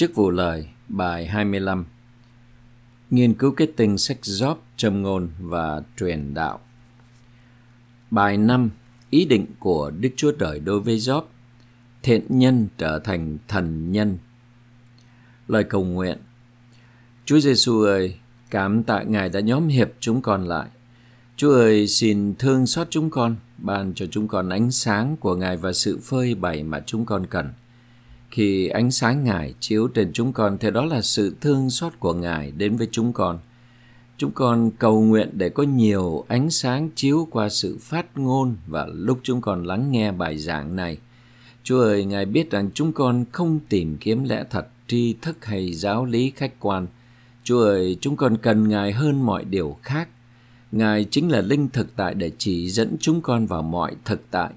Chức vụ lời, bài 25 Nghiên cứu kết tinh sách Job, châm ngôn và truyền đạo. Bài 5 Ý định của Đức Chúa Trời đối với Job Thiện nhân trở thành thần nhân. Lời cầu nguyện Chúa Giêsu ơi, cảm tạ Ngài đã nhóm hiệp chúng con lại. Chúa ơi, xin thương xót chúng con, ban cho chúng con ánh sáng của Ngài và sự phơi bày mà chúng con cần – khi ánh sáng Ngài chiếu trên chúng con thì đó là sự thương xót của Ngài đến với chúng con. Chúng con cầu nguyện để có nhiều ánh sáng chiếu qua sự phát ngôn và lúc chúng con lắng nghe bài giảng này. Chúa ơi, Ngài biết rằng chúng con không tìm kiếm lẽ thật, tri thức hay giáo lý khách quan. Chúa ơi, chúng con cần Ngài hơn mọi điều khác. Ngài chính là linh thực tại để chỉ dẫn chúng con vào mọi thực tại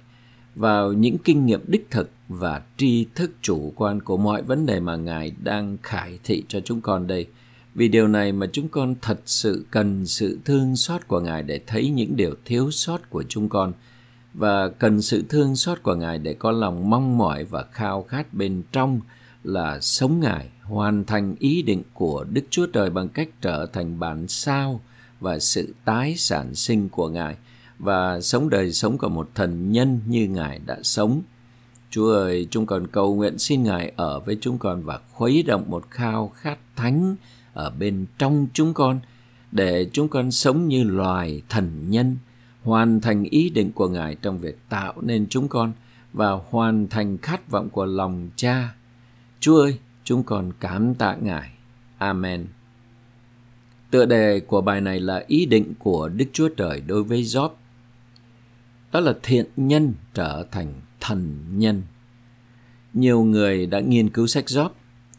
vào những kinh nghiệm đích thực và tri thức chủ quan của mọi vấn đề mà Ngài đang khải thị cho chúng con đây. Vì điều này mà chúng con thật sự cần sự thương xót của Ngài để thấy những điều thiếu sót của chúng con và cần sự thương xót của Ngài để có lòng mong mỏi và khao khát bên trong là sống Ngài, hoàn thành ý định của Đức Chúa Trời bằng cách trở thành bản sao và sự tái sản sinh của Ngài – và sống đời sống của một thần nhân như Ngài đã sống. Chúa ơi, chúng con cầu nguyện xin Ngài ở với chúng con và khuấy động một khao khát thánh ở bên trong chúng con để chúng con sống như loài thần nhân, hoàn thành ý định của Ngài trong việc tạo nên chúng con và hoàn thành khát vọng của lòng cha. Chúa ơi, chúng con cảm tạ Ngài. Amen. Tựa đề của bài này là ý định của Đức Chúa Trời đối với Job đó là thiện nhân trở thành thần nhân. Nhiều người đã nghiên cứu sách Job,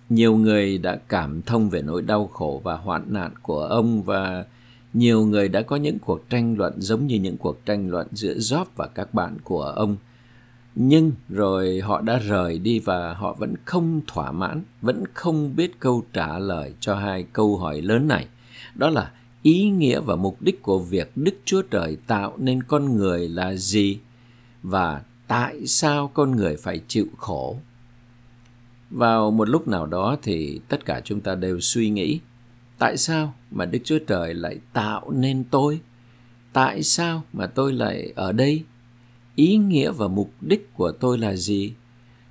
nhiều người đã cảm thông về nỗi đau khổ và hoạn nạn của ông và nhiều người đã có những cuộc tranh luận giống như những cuộc tranh luận giữa Job và các bạn của ông. Nhưng rồi họ đã rời đi và họ vẫn không thỏa mãn, vẫn không biết câu trả lời cho hai câu hỏi lớn này. Đó là ý nghĩa và mục đích của việc Đức Chúa Trời tạo nên con người là gì và tại sao con người phải chịu khổ. Vào một lúc nào đó thì tất cả chúng ta đều suy nghĩ, tại sao mà Đức Chúa Trời lại tạo nên tôi? Tại sao mà tôi lại ở đây? Ý nghĩa và mục đích của tôi là gì?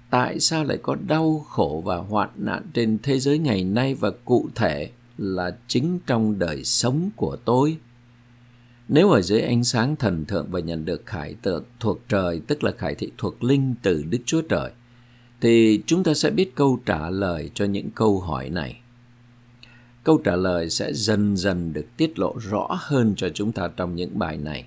Tại sao lại có đau khổ và hoạn nạn trên thế giới ngày nay và cụ thể là chính trong đời sống của tôi nếu ở dưới ánh sáng thần thượng và nhận được khải tượng thuộc trời, tức là khải thị thuộc linh từ đức chúa trời, thì chúng ta sẽ biết câu trả lời cho những câu hỏi này. Câu trả lời sẽ dần dần được tiết lộ rõ hơn cho chúng ta trong những bài này.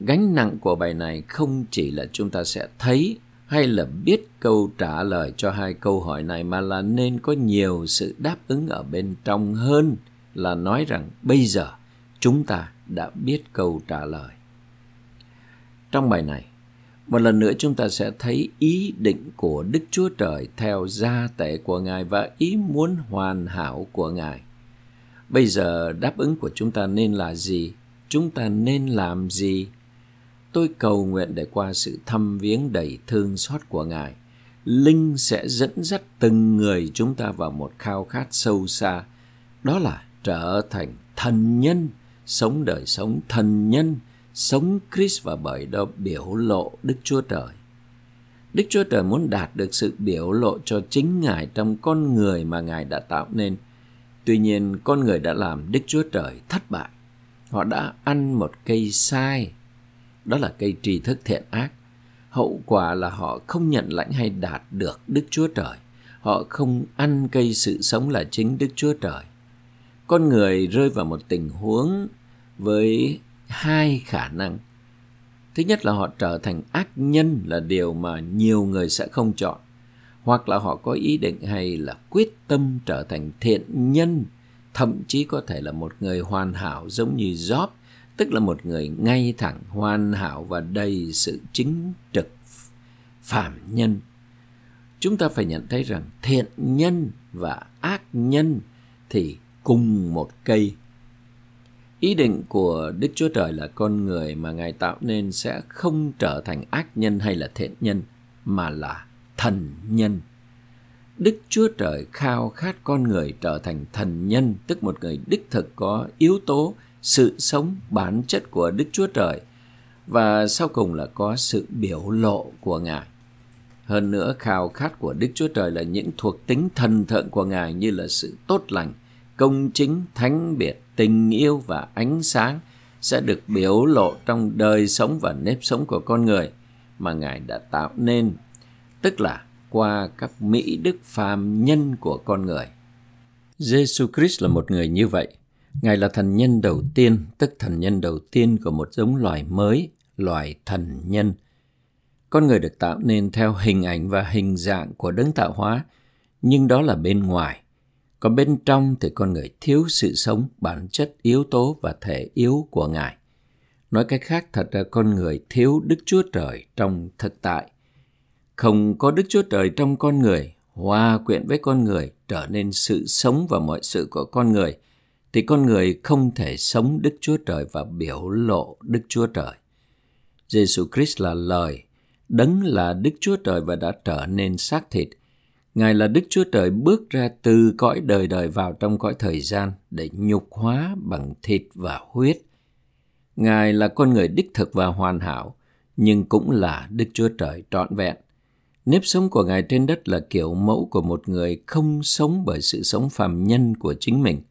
Gánh nặng của bài này không chỉ là chúng ta sẽ thấy hay là biết câu trả lời cho hai câu hỏi này, mà là nên có nhiều sự đáp ứng ở bên trong hơn là nói rằng bây giờ chúng ta đã biết câu trả lời. Trong bài này, một lần nữa chúng ta sẽ thấy ý định của Đức Chúa Trời theo gia tệ của Ngài và ý muốn hoàn hảo của Ngài. Bây giờ đáp ứng của chúng ta nên là gì? Chúng ta nên làm gì? tôi cầu nguyện để qua sự thăm viếng đầy thương xót của Ngài, Linh sẽ dẫn dắt từng người chúng ta vào một khao khát sâu xa, đó là trở thành thần nhân, sống đời sống thần nhân, sống Christ và bởi đó biểu lộ Đức Chúa Trời. Đức Chúa Trời muốn đạt được sự biểu lộ cho chính Ngài trong con người mà Ngài đã tạo nên. Tuy nhiên, con người đã làm Đức Chúa Trời thất bại. Họ đã ăn một cây sai đó là cây tri thức thiện ác. Hậu quả là họ không nhận lãnh hay đạt được Đức Chúa Trời. Họ không ăn cây sự sống là chính Đức Chúa Trời. Con người rơi vào một tình huống với hai khả năng. Thứ nhất là họ trở thành ác nhân là điều mà nhiều người sẽ không chọn. Hoặc là họ có ý định hay là quyết tâm trở thành thiện nhân, thậm chí có thể là một người hoàn hảo giống như Job tức là một người ngay thẳng, hoàn hảo và đầy sự chính trực phạm nhân. Chúng ta phải nhận thấy rằng thiện nhân và ác nhân thì cùng một cây. Ý định của Đức Chúa Trời là con người mà Ngài tạo nên sẽ không trở thành ác nhân hay là thiện nhân, mà là thần nhân. Đức Chúa Trời khao khát con người trở thành thần nhân, tức một người đích thực có yếu tố sự sống bản chất của Đức Chúa Trời và sau cùng là có sự biểu lộ của Ngài. Hơn nữa, khao khát của Đức Chúa Trời là những thuộc tính thần thượng của Ngài như là sự tốt lành, công chính, thánh biệt, tình yêu và ánh sáng sẽ được biểu lộ trong đời sống và nếp sống của con người mà Ngài đã tạo nên, tức là qua các mỹ đức phàm nhân của con người. Giêsu Christ là một người như vậy. Ngài là thần nhân đầu tiên, tức thần nhân đầu tiên của một giống loài mới, loài thần nhân. Con người được tạo nên theo hình ảnh và hình dạng của đấng tạo hóa, nhưng đó là bên ngoài. Còn bên trong thì con người thiếu sự sống, bản chất, yếu tố và thể yếu của Ngài. Nói cách khác, thật ra con người thiếu Đức Chúa Trời trong thực tại. Không có Đức Chúa Trời trong con người, hòa quyện với con người, trở nên sự sống và mọi sự của con người, thì con người không thể sống Đức Chúa Trời và biểu lộ Đức Chúa Trời. Giêsu Christ là lời, đấng là Đức Chúa Trời và đã trở nên xác thịt. Ngài là Đức Chúa Trời bước ra từ cõi đời đời vào trong cõi thời gian để nhục hóa bằng thịt và huyết. Ngài là con người đích thực và hoàn hảo, nhưng cũng là Đức Chúa Trời trọn vẹn. Nếp sống của Ngài trên đất là kiểu mẫu của một người không sống bởi sự sống phàm nhân của chính mình.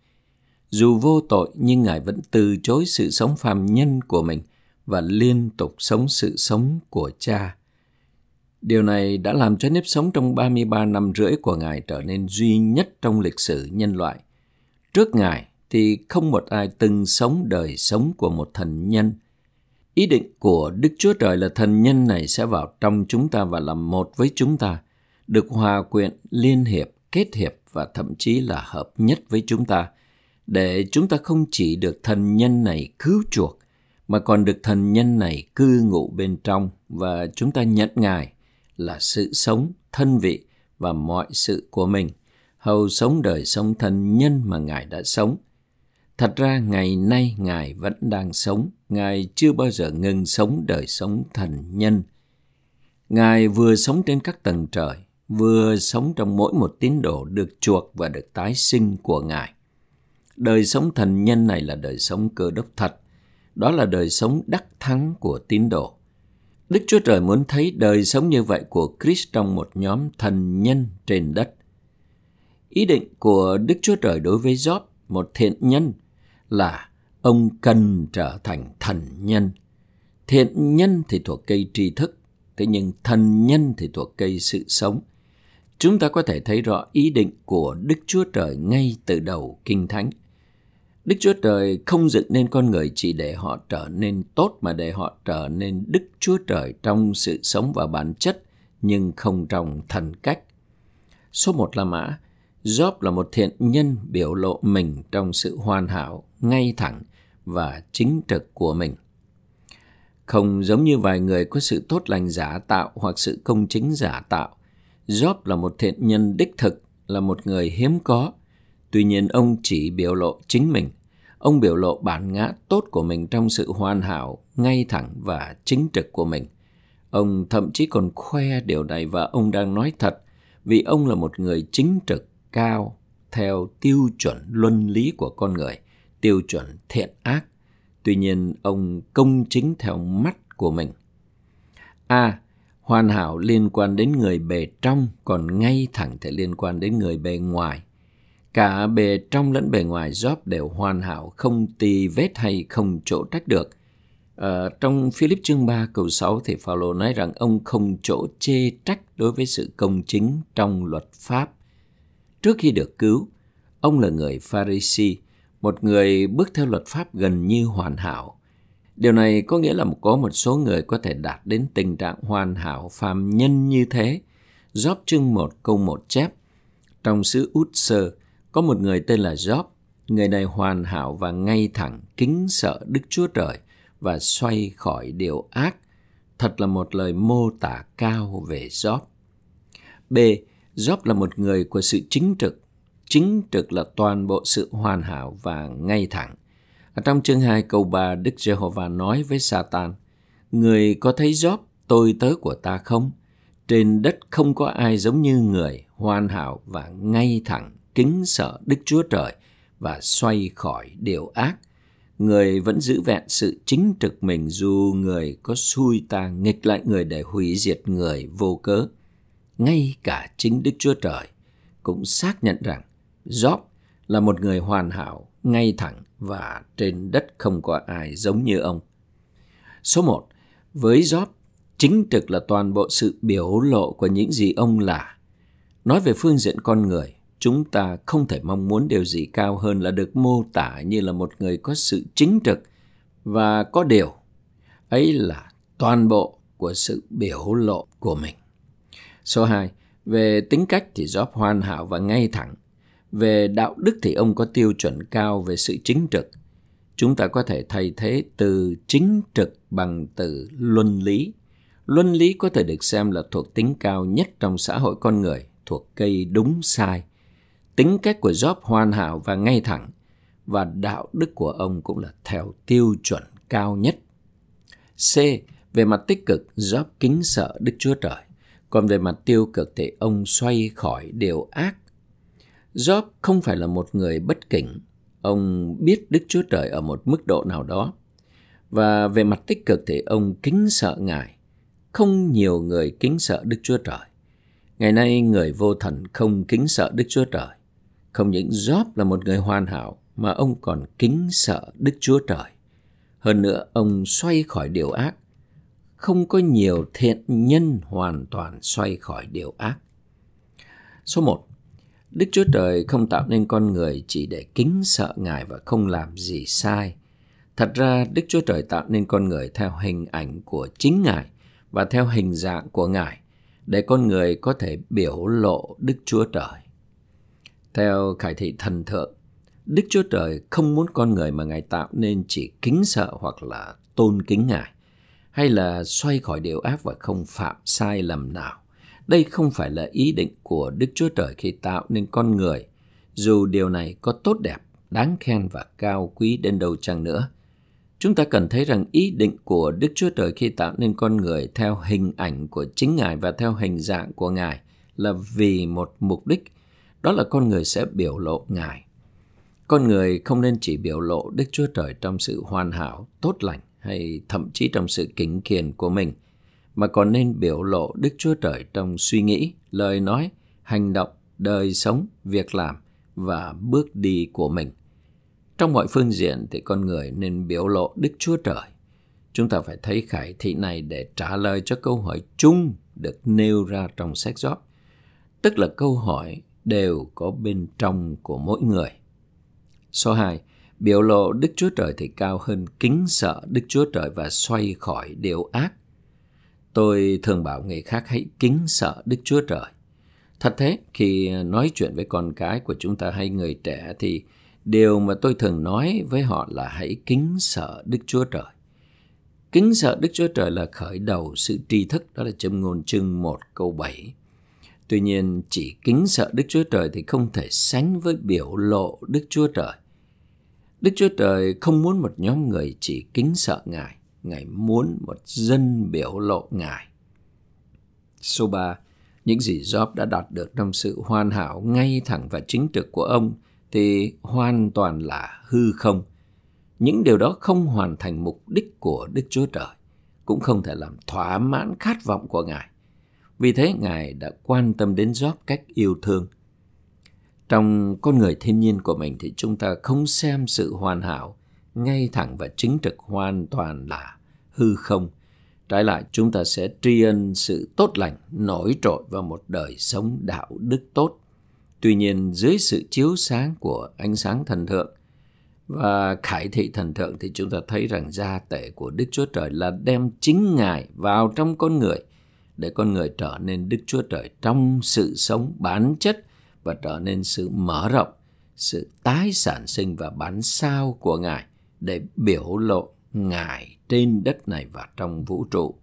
Dù vô tội nhưng Ngài vẫn từ chối sự sống phàm nhân của mình và liên tục sống sự sống của cha. Điều này đã làm cho nếp sống trong 33 năm rưỡi của Ngài trở nên duy nhất trong lịch sử nhân loại. Trước Ngài thì không một ai từng sống đời sống của một thần nhân. Ý định của Đức Chúa Trời là thần nhân này sẽ vào trong chúng ta và làm một với chúng ta, được hòa quyện, liên hiệp, kết hiệp và thậm chí là hợp nhất với chúng ta, để chúng ta không chỉ được thần nhân này cứu chuộc, mà còn được thần nhân này cư ngụ bên trong và chúng ta nhận Ngài là sự sống, thân vị và mọi sự của mình, hầu sống đời sống thân nhân mà Ngài đã sống. Thật ra ngày nay Ngài vẫn đang sống, Ngài chưa bao giờ ngừng sống đời sống thần nhân. Ngài vừa sống trên các tầng trời, vừa sống trong mỗi một tín đồ được chuộc và được tái sinh của Ngài. Đời sống thần nhân này là đời sống cơ đốc thật, đó là đời sống đắc thắng của tín đồ. Đức Chúa Trời muốn thấy đời sống như vậy của Christ trong một nhóm thần nhân trên đất. Ý định của Đức Chúa Trời đối với Job, một thiện nhân, là ông cần trở thành thần nhân. Thiện nhân thì thuộc cây tri thức, thế nhưng thần nhân thì thuộc cây sự sống. Chúng ta có thể thấy rõ ý định của Đức Chúa Trời ngay từ đầu Kinh Thánh. Đức Chúa Trời không dựng nên con người chỉ để họ trở nên tốt mà để họ trở nên Đức Chúa Trời trong sự sống và bản chất nhưng không trong thần cách. Số một là mã. Job là một thiện nhân biểu lộ mình trong sự hoàn hảo, ngay thẳng và chính trực của mình. Không giống như vài người có sự tốt lành giả tạo hoặc sự công chính giả tạo. Job là một thiện nhân đích thực, là một người hiếm có, Tuy nhiên ông chỉ biểu lộ chính mình. Ông biểu lộ bản ngã tốt của mình trong sự hoàn hảo, ngay thẳng và chính trực của mình. Ông thậm chí còn khoe điều này và ông đang nói thật vì ông là một người chính trực, cao, theo tiêu chuẩn luân lý của con người, tiêu chuẩn thiện ác. Tuy nhiên, ông công chính theo mắt của mình. A. À, hoàn hảo liên quan đến người bề trong, còn ngay thẳng thì liên quan đến người bề ngoài. Cả bề trong lẫn bề ngoài Job đều hoàn hảo, không tì vết hay không chỗ trách được. À, trong Philip chương 3 câu 6 thì Phaolô nói rằng ông không chỗ chê trách đối với sự công chính trong luật pháp. Trước khi được cứu, ông là người Pharisee, một người bước theo luật pháp gần như hoàn hảo. Điều này có nghĩa là có một số người có thể đạt đến tình trạng hoàn hảo phàm nhân như thế. Job chương 1 câu 1 chép, trong xứ Út Sơ, có một người tên là Job, người này hoàn hảo và ngay thẳng, kính sợ Đức Chúa Trời và xoay khỏi điều ác. Thật là một lời mô tả cao về Job. B. Job là một người của sự chính trực. Chính trực là toàn bộ sự hoàn hảo và ngay thẳng. Ở trong chương 2 câu 3, Đức Giê-hô-va nói với Satan, Người có thấy Job, tôi tớ của ta không? trên đất không có ai giống như người hoàn hảo và ngay thẳng, kính sợ Đức Chúa Trời và xoay khỏi điều ác. Người vẫn giữ vẹn sự chính trực mình dù người có xui ta nghịch lại người để hủy diệt người vô cớ. Ngay cả chính Đức Chúa Trời cũng xác nhận rằng Job là một người hoàn hảo, ngay thẳng và trên đất không có ai giống như ông. Số 1. Với Job, chính trực là toàn bộ sự biểu lộ của những gì ông là. Nói về phương diện con người, chúng ta không thể mong muốn điều gì cao hơn là được mô tả như là một người có sự chính trực và có điều. Ấy là toàn bộ của sự biểu lộ của mình. Số 2. Về tính cách thì Job hoàn hảo và ngay thẳng. Về đạo đức thì ông có tiêu chuẩn cao về sự chính trực. Chúng ta có thể thay thế từ chính trực bằng từ luân lý. Luân lý có thể được xem là thuộc tính cao nhất trong xã hội con người, thuộc cây đúng sai. Tính cách của Job hoàn hảo và ngay thẳng, và đạo đức của ông cũng là theo tiêu chuẩn cao nhất. C. Về mặt tích cực, Job kính sợ Đức Chúa Trời. Còn về mặt tiêu cực thì ông xoay khỏi điều ác. Job không phải là một người bất kính. Ông biết Đức Chúa Trời ở một mức độ nào đó. Và về mặt tích cực thì ông kính sợ Ngài. Không nhiều người kính sợ Đức Chúa Trời. Ngày nay người vô thần không kính sợ Đức Chúa Trời. Không những Job là một người hoàn hảo mà ông còn kính sợ Đức Chúa Trời. Hơn nữa, ông xoay khỏi điều ác không có nhiều thiện nhân hoàn toàn xoay khỏi điều ác. Số 1. Đức Chúa Trời không tạo nên con người chỉ để kính sợ Ngài và không làm gì sai. Thật ra, Đức Chúa Trời tạo nên con người theo hình ảnh của chính Ngài và theo hình dạng của Ngài để con người có thể biểu lộ Đức Chúa Trời. Theo khải thị thần thượng, Đức Chúa Trời không muốn con người mà Ngài tạo nên chỉ kính sợ hoặc là tôn kính Ngài hay là xoay khỏi điều ác và không phạm sai lầm nào. Đây không phải là ý định của Đức Chúa Trời khi tạo nên con người, dù điều này có tốt đẹp, đáng khen và cao quý đến đâu chăng nữa. Chúng ta cần thấy rằng ý định của Đức Chúa Trời khi tạo nên con người theo hình ảnh của chính Ngài và theo hình dạng của Ngài là vì một mục đích, đó là con người sẽ biểu lộ Ngài. Con người không nên chỉ biểu lộ Đức Chúa Trời trong sự hoàn hảo, tốt lành, hay thậm chí trong sự kính kiền của mình, mà còn nên biểu lộ Đức Chúa Trời trong suy nghĩ, lời nói, hành động, đời sống, việc làm và bước đi của mình. Trong mọi phương diện thì con người nên biểu lộ Đức Chúa Trời. Chúng ta phải thấy khải thị này để trả lời cho câu hỏi chung được nêu ra trong sách gióp, Tức là câu hỏi đều có bên trong của mỗi người. Số 2 biểu lộ Đức Chúa Trời thì cao hơn kính sợ Đức Chúa Trời và xoay khỏi điều ác. Tôi thường bảo người khác hãy kính sợ Đức Chúa Trời. Thật thế, khi nói chuyện với con cái của chúng ta hay người trẻ thì điều mà tôi thường nói với họ là hãy kính sợ Đức Chúa Trời. Kính sợ Đức Chúa Trời là khởi đầu sự tri thức, đó là châm ngôn chương 1 câu 7. Tuy nhiên, chỉ kính sợ Đức Chúa Trời thì không thể sánh với biểu lộ Đức Chúa Trời. Đức Chúa Trời không muốn một nhóm người chỉ kính sợ Ngài, Ngài muốn một dân biểu lộ Ngài. Số 3. Những gì Job đã đạt được trong sự hoàn hảo ngay thẳng và chính trực của ông thì hoàn toàn là hư không. Những điều đó không hoàn thành mục đích của Đức Chúa Trời, cũng không thể làm thỏa mãn khát vọng của Ngài. Vì thế Ngài đã quan tâm đến Job cách yêu thương – trong con người thiên nhiên của mình thì chúng ta không xem sự hoàn hảo, ngay thẳng và chính trực hoàn toàn là hư không. Trái lại, chúng ta sẽ tri ân sự tốt lành nổi trội và một đời sống đạo đức tốt. Tuy nhiên, dưới sự chiếu sáng của ánh sáng thần thượng và khải thị thần thượng thì chúng ta thấy rằng gia tệ của Đức Chúa Trời là đem chính Ngài vào trong con người để con người trở nên Đức Chúa Trời trong sự sống bản chất và trở nên sự mở rộng, sự tái sản sinh và bản sao của Ngài để biểu lộ Ngài trên đất này và trong vũ trụ.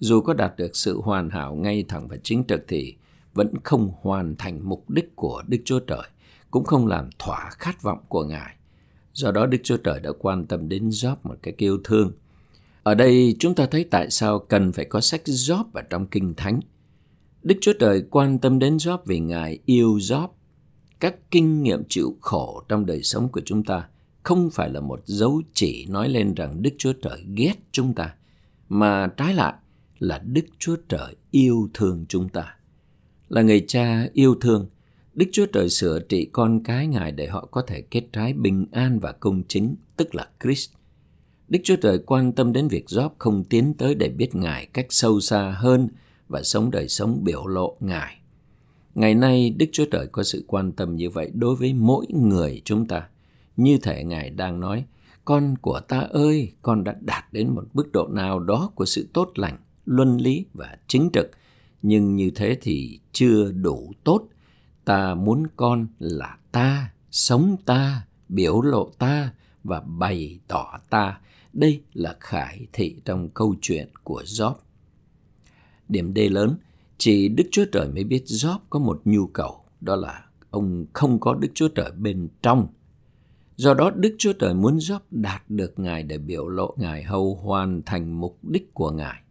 Dù có đạt được sự hoàn hảo ngay thẳng và chính trực thì vẫn không hoàn thành mục đích của Đức Chúa Trời, cũng không làm thỏa khát vọng của Ngài. Do đó Đức Chúa Trời đã quan tâm đến Job một cái yêu thương. Ở đây chúng ta thấy tại sao cần phải có sách Job ở trong Kinh Thánh. Đức Chúa Trời quan tâm đến Job vì Ngài yêu Job. Các kinh nghiệm chịu khổ trong đời sống của chúng ta không phải là một dấu chỉ nói lên rằng Đức Chúa Trời ghét chúng ta, mà trái lại là Đức Chúa Trời yêu thương chúng ta. Là người cha yêu thương, Đức Chúa Trời sửa trị con cái Ngài để họ có thể kết trái bình an và công chính, tức là Christ. Đức Chúa Trời quan tâm đến việc Job không tiến tới để biết Ngài cách sâu xa hơn và sống đời sống biểu lộ Ngài. Ngày nay, Đức Chúa Trời có sự quan tâm như vậy đối với mỗi người chúng ta. Như thể Ngài đang nói, con của ta ơi, con đã đạt đến một mức độ nào đó của sự tốt lành, luân lý và chính trực, nhưng như thế thì chưa đủ tốt. Ta muốn con là ta, sống ta, biểu lộ ta và bày tỏ ta. Đây là khải thị trong câu chuyện của Job. Điểm D lớn, chỉ Đức Chúa Trời mới biết Job có một nhu cầu, đó là ông không có Đức Chúa Trời bên trong. Do đó Đức Chúa Trời muốn Job đạt được Ngài để biểu lộ Ngài hầu hoàn thành mục đích của Ngài.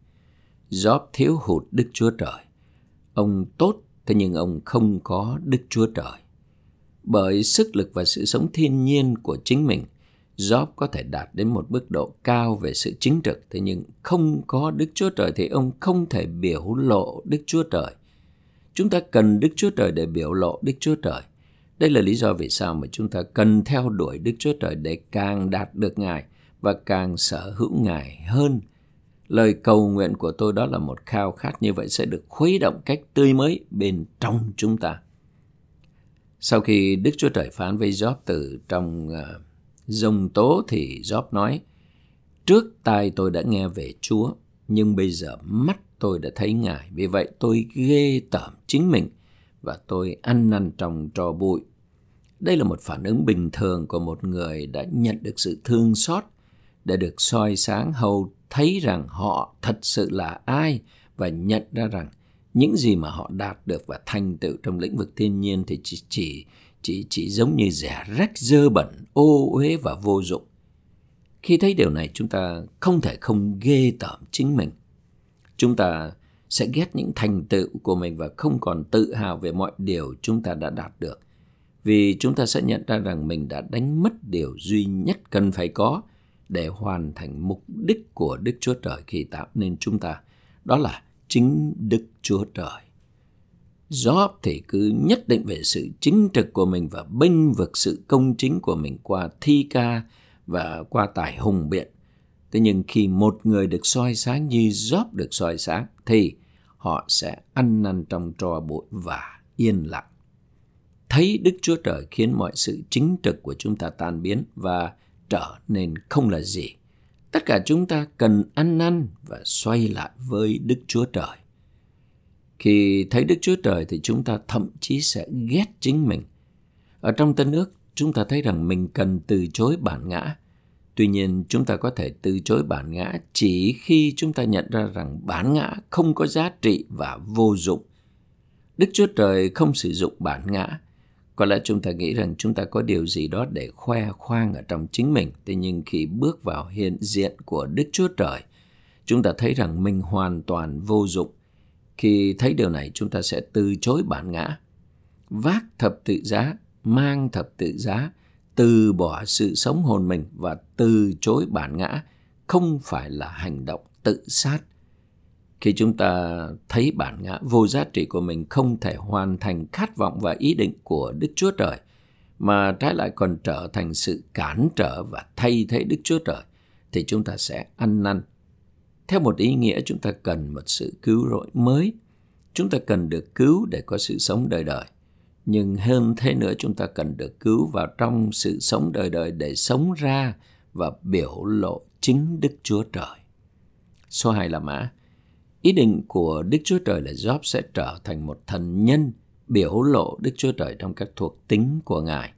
Job thiếu hụt Đức Chúa Trời. Ông tốt, thế nhưng ông không có Đức Chúa Trời. Bởi sức lực và sự sống thiên nhiên của chính mình, Job có thể đạt đến một mức độ cao về sự chính trực, thế nhưng không có Đức Chúa Trời thì ông không thể biểu lộ Đức Chúa Trời. Chúng ta cần Đức Chúa Trời để biểu lộ Đức Chúa Trời. Đây là lý do vì sao mà chúng ta cần theo đuổi Đức Chúa Trời để càng đạt được Ngài và càng sở hữu Ngài hơn. Lời cầu nguyện của tôi đó là một khao khát như vậy sẽ được khuấy động cách tươi mới bên trong chúng ta. Sau khi Đức Chúa Trời phán với Job từ trong uh, dòng tố thì Job nói, Trước tai tôi đã nghe về Chúa, nhưng bây giờ mắt tôi đã thấy Ngài. Vì vậy tôi ghê tởm chính mình và tôi ăn năn trong trò bụi. Đây là một phản ứng bình thường của một người đã nhận được sự thương xót, đã được soi sáng hầu thấy rằng họ thật sự là ai và nhận ra rằng những gì mà họ đạt được và thành tựu trong lĩnh vực thiên nhiên thì chỉ chỉ chỉ chỉ giống như rẻ rách dơ bẩn, ô uế và vô dụng. Khi thấy điều này chúng ta không thể không ghê tởm chính mình. Chúng ta sẽ ghét những thành tựu của mình và không còn tự hào về mọi điều chúng ta đã đạt được. Vì chúng ta sẽ nhận ra rằng mình đã đánh mất điều duy nhất cần phải có để hoàn thành mục đích của Đức Chúa Trời khi tạo nên chúng ta. Đó là chính Đức Chúa Trời. Job thì cứ nhất định về sự chính trực của mình và bênh vực sự công chính của mình qua thi ca và qua tài hùng biện. Thế nhưng khi một người được soi sáng như Job được soi sáng thì họ sẽ ăn năn trong tro bụi và yên lặng. Thấy Đức Chúa Trời khiến mọi sự chính trực của chúng ta tan biến và trở nên không là gì. Tất cả chúng ta cần ăn năn và xoay lại với Đức Chúa Trời. Khi thấy Đức Chúa Trời thì chúng ta thậm chí sẽ ghét chính mình. Ở trong Tân ước, chúng ta thấy rằng mình cần từ chối bản ngã. Tuy nhiên, chúng ta có thể từ chối bản ngã chỉ khi chúng ta nhận ra rằng bản ngã không có giá trị và vô dụng. Đức Chúa Trời không sử dụng bản ngã. Có lẽ chúng ta nghĩ rằng chúng ta có điều gì đó để khoe khoang ở trong chính mình. tuy nhiên khi bước vào hiện diện của Đức Chúa Trời, chúng ta thấy rằng mình hoàn toàn vô dụng khi thấy điều này chúng ta sẽ từ chối bản ngã. Vác thập tự giá, mang thập tự giá, từ bỏ sự sống hồn mình và từ chối bản ngã không phải là hành động tự sát. Khi chúng ta thấy bản ngã vô giá trị của mình không thể hoàn thành khát vọng và ý định của Đức Chúa Trời, mà trái lại còn trở thành sự cản trở và thay thế Đức Chúa Trời, thì chúng ta sẽ ăn năn theo một ý nghĩa, chúng ta cần một sự cứu rỗi mới. Chúng ta cần được cứu để có sự sống đời đời. Nhưng hơn thế nữa, chúng ta cần được cứu vào trong sự sống đời đời để sống ra và biểu lộ chính Đức Chúa Trời. Số 2 là mã. Ý định của Đức Chúa Trời là Job sẽ trở thành một thần nhân biểu lộ Đức Chúa Trời trong các thuộc tính của Ngài.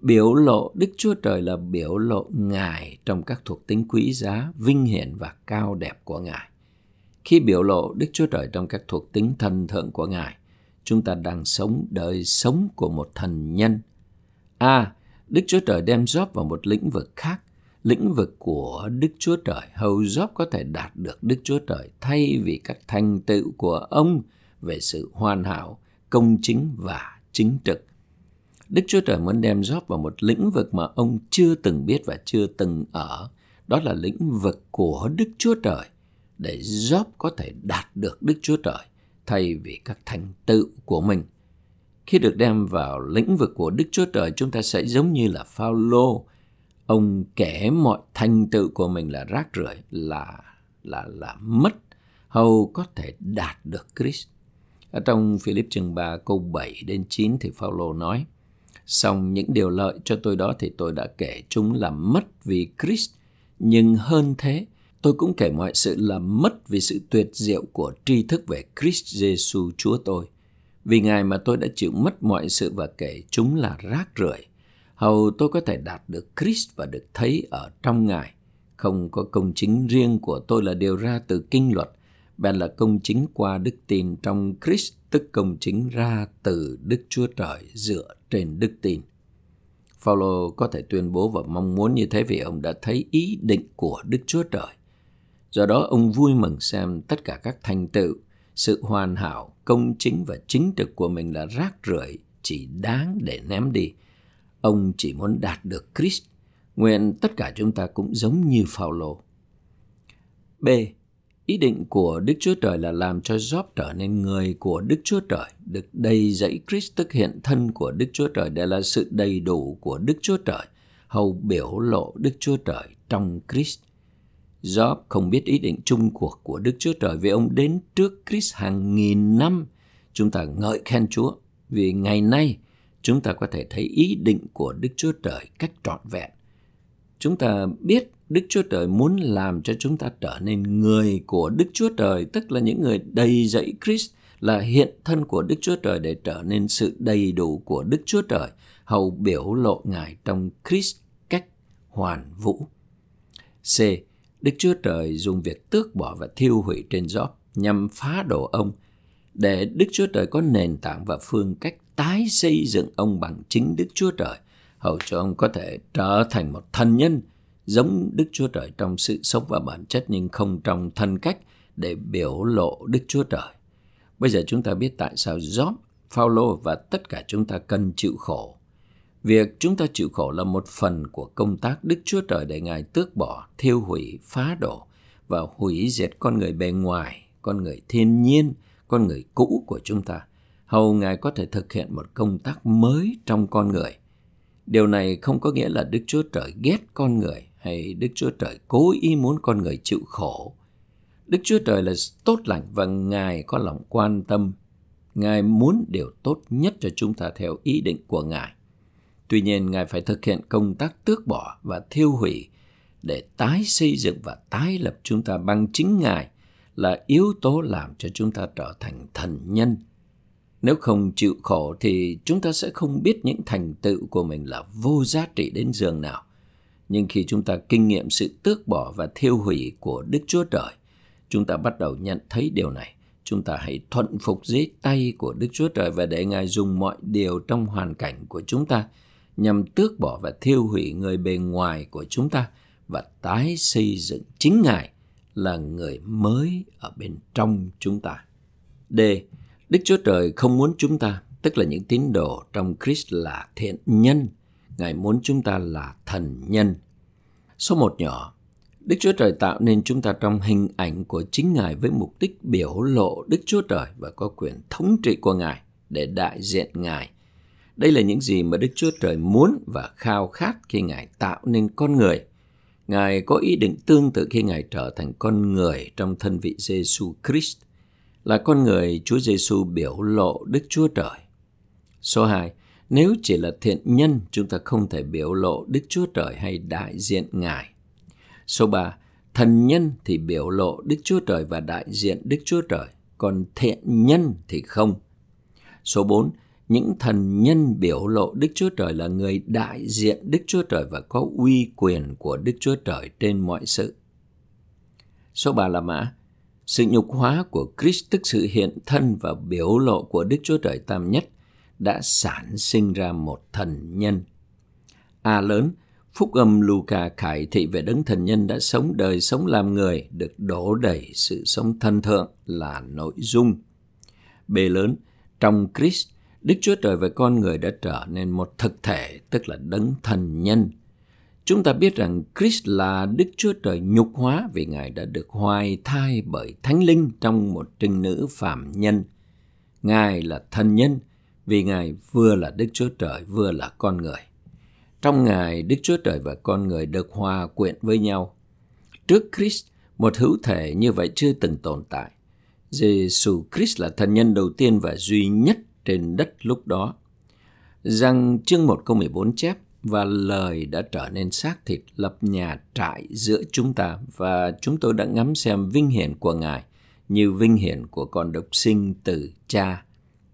Biểu lộ Đức Chúa Trời là biểu lộ Ngài trong các thuộc tính quý giá, vinh hiển và cao đẹp của Ngài. Khi biểu lộ Đức Chúa Trời trong các thuộc tính thần thượng của Ngài, chúng ta đang sống đời sống của một thần nhân. A. À, Đức Chúa Trời đem Job vào một lĩnh vực khác, lĩnh vực của Đức Chúa Trời, hầu Job có thể đạt được Đức Chúa Trời thay vì các thành tựu của ông về sự hoàn hảo, công chính và chính trực. Đức Chúa Trời muốn đem Job vào một lĩnh vực mà ông chưa từng biết và chưa từng ở. Đó là lĩnh vực của Đức Chúa Trời để Job có thể đạt được Đức Chúa Trời thay vì các thành tựu của mình. Khi được đem vào lĩnh vực của Đức Chúa Trời, chúng ta sẽ giống như là Phaolô. Ông kể mọi thành tựu của mình là rác rưởi, là là là mất, hầu có thể đạt được Christ. Ở trong Philip chương 3 câu 7 đến 9 thì Phaolô nói: Xong những điều lợi cho tôi đó thì tôi đã kể chúng là mất vì Christ, nhưng hơn thế, tôi cũng kể mọi sự là mất vì sự tuyệt diệu của tri thức về Christ Jesus Chúa tôi. Vì Ngài mà tôi đã chịu mất mọi sự và kể chúng là rác rưởi. Hầu tôi có thể đạt được Christ và được thấy ở trong Ngài. Không có công chính riêng của tôi là điều ra từ kinh luật, bèn là công chính qua đức tin trong Christ, tức công chính ra từ Đức Chúa Trời dựa trên đức tin. Phaolô có thể tuyên bố và mong muốn như thế vì ông đã thấy ý định của Đức Chúa Trời. Do đó ông vui mừng xem tất cả các thành tựu, sự hoàn hảo, công chính và chính trực của mình là rác rưởi, chỉ đáng để ném đi. Ông chỉ muốn đạt được Christ. Nguyện tất cả chúng ta cũng giống như Phaolô. B. Ý định của Đức Chúa Trời là làm cho Job trở nên người của Đức Chúa Trời, được đầy dẫy Christ tức hiện thân của Đức Chúa Trời để là sự đầy đủ của Đức Chúa Trời, hầu biểu lộ Đức Chúa Trời trong Christ. Job không biết ý định chung cuộc của Đức Chúa Trời vì ông đến trước Christ hàng nghìn năm. Chúng ta ngợi khen Chúa vì ngày nay chúng ta có thể thấy ý định của Đức Chúa Trời cách trọn vẹn. Chúng ta biết Đức Chúa Trời muốn làm cho chúng ta trở nên người của Đức Chúa Trời, tức là những người đầy dẫy Christ, là hiện thân của Đức Chúa Trời để trở nên sự đầy đủ của Đức Chúa Trời, hầu biểu lộ Ngài trong Christ cách hoàn vũ. C. Đức Chúa Trời dùng việc tước bỏ và thiêu hủy trên Job nhằm phá đổ ông, để Đức Chúa Trời có nền tảng và phương cách tái xây dựng ông bằng chính Đức Chúa Trời, hầu cho ông có thể trở thành một thần nhân giống Đức Chúa Trời trong sự sống và bản chất nhưng không trong thân cách để biểu lộ Đức Chúa Trời. Bây giờ chúng ta biết tại sao Job, Phaolô và tất cả chúng ta cần chịu khổ. Việc chúng ta chịu khổ là một phần của công tác Đức Chúa Trời để Ngài tước bỏ, thiêu hủy, phá đổ và hủy diệt con người bề ngoài, con người thiên nhiên, con người cũ của chúng ta. Hầu Ngài có thể thực hiện một công tác mới trong con người. Điều này không có nghĩa là Đức Chúa Trời ghét con người hay Đức Chúa Trời cố ý muốn con người chịu khổ. Đức Chúa Trời là tốt lành và Ngài có lòng quan tâm. Ngài muốn điều tốt nhất cho chúng ta theo ý định của Ngài. Tuy nhiên, Ngài phải thực hiện công tác tước bỏ và thiêu hủy để tái xây dựng và tái lập chúng ta bằng chính Ngài là yếu tố làm cho chúng ta trở thành thần nhân. Nếu không chịu khổ thì chúng ta sẽ không biết những thành tựu của mình là vô giá trị đến giường nào nhưng khi chúng ta kinh nghiệm sự tước bỏ và thiêu hủy của Đức Chúa Trời, chúng ta bắt đầu nhận thấy điều này. Chúng ta hãy thuận phục dưới tay của Đức Chúa Trời và để Ngài dùng mọi điều trong hoàn cảnh của chúng ta nhằm tước bỏ và thiêu hủy người bề ngoài của chúng ta và tái xây dựng chính Ngài là người mới ở bên trong chúng ta. D. Đức Chúa Trời không muốn chúng ta, tức là những tín đồ trong Christ là thiện nhân, Ngài muốn chúng ta là thần nhân. Số một nhỏ, Đức Chúa Trời tạo nên chúng ta trong hình ảnh của chính Ngài với mục đích biểu lộ Đức Chúa Trời và có quyền thống trị của Ngài để đại diện Ngài. Đây là những gì mà Đức Chúa Trời muốn và khao khát khi Ngài tạo nên con người. Ngài có ý định tương tự khi Ngài trở thành con người trong thân vị Giêsu Christ. Là con người, Chúa Giêsu biểu lộ Đức Chúa Trời. Số 2. Nếu chỉ là thiện nhân, chúng ta không thể biểu lộ Đức Chúa Trời hay đại diện Ngài. Số 3. Thần nhân thì biểu lộ Đức Chúa Trời và đại diện Đức Chúa Trời, còn thiện nhân thì không. Số 4. Những thần nhân biểu lộ Đức Chúa Trời là người đại diện Đức Chúa Trời và có uy quyền của Đức Chúa Trời trên mọi sự. Số 3 là mã. Sự nhục hóa của Christ tức sự hiện thân và biểu lộ của Đức Chúa Trời Tam Nhất – đã sản sinh ra một thần nhân. A lớn, Phúc âm Luca khải thị về đấng thần nhân đã sống đời sống làm người được đổ đầy sự sống thân thượng là nội dung. B lớn, trong Christ, Đức Chúa Trời và con người đã trở nên một thực thể, tức là đấng thần nhân. Chúng ta biết rằng Christ là Đức Chúa Trời nhục hóa vì Ngài đã được hoài thai bởi Thánh Linh trong một trinh nữ phạm nhân. Ngài là thần nhân vì Ngài vừa là Đức Chúa Trời vừa là con người. Trong Ngài, Đức Chúa Trời và con người được hòa quyện với nhau. Trước Christ, một hữu thể như vậy chưa từng tồn tại. Giêsu Christ là thần nhân đầu tiên và duy nhất trên đất lúc đó. Rằng chương 1 câu 14 chép và lời đã trở nên xác thịt lập nhà trại giữa chúng ta và chúng tôi đã ngắm xem vinh hiển của Ngài như vinh hiển của con độc sinh từ cha,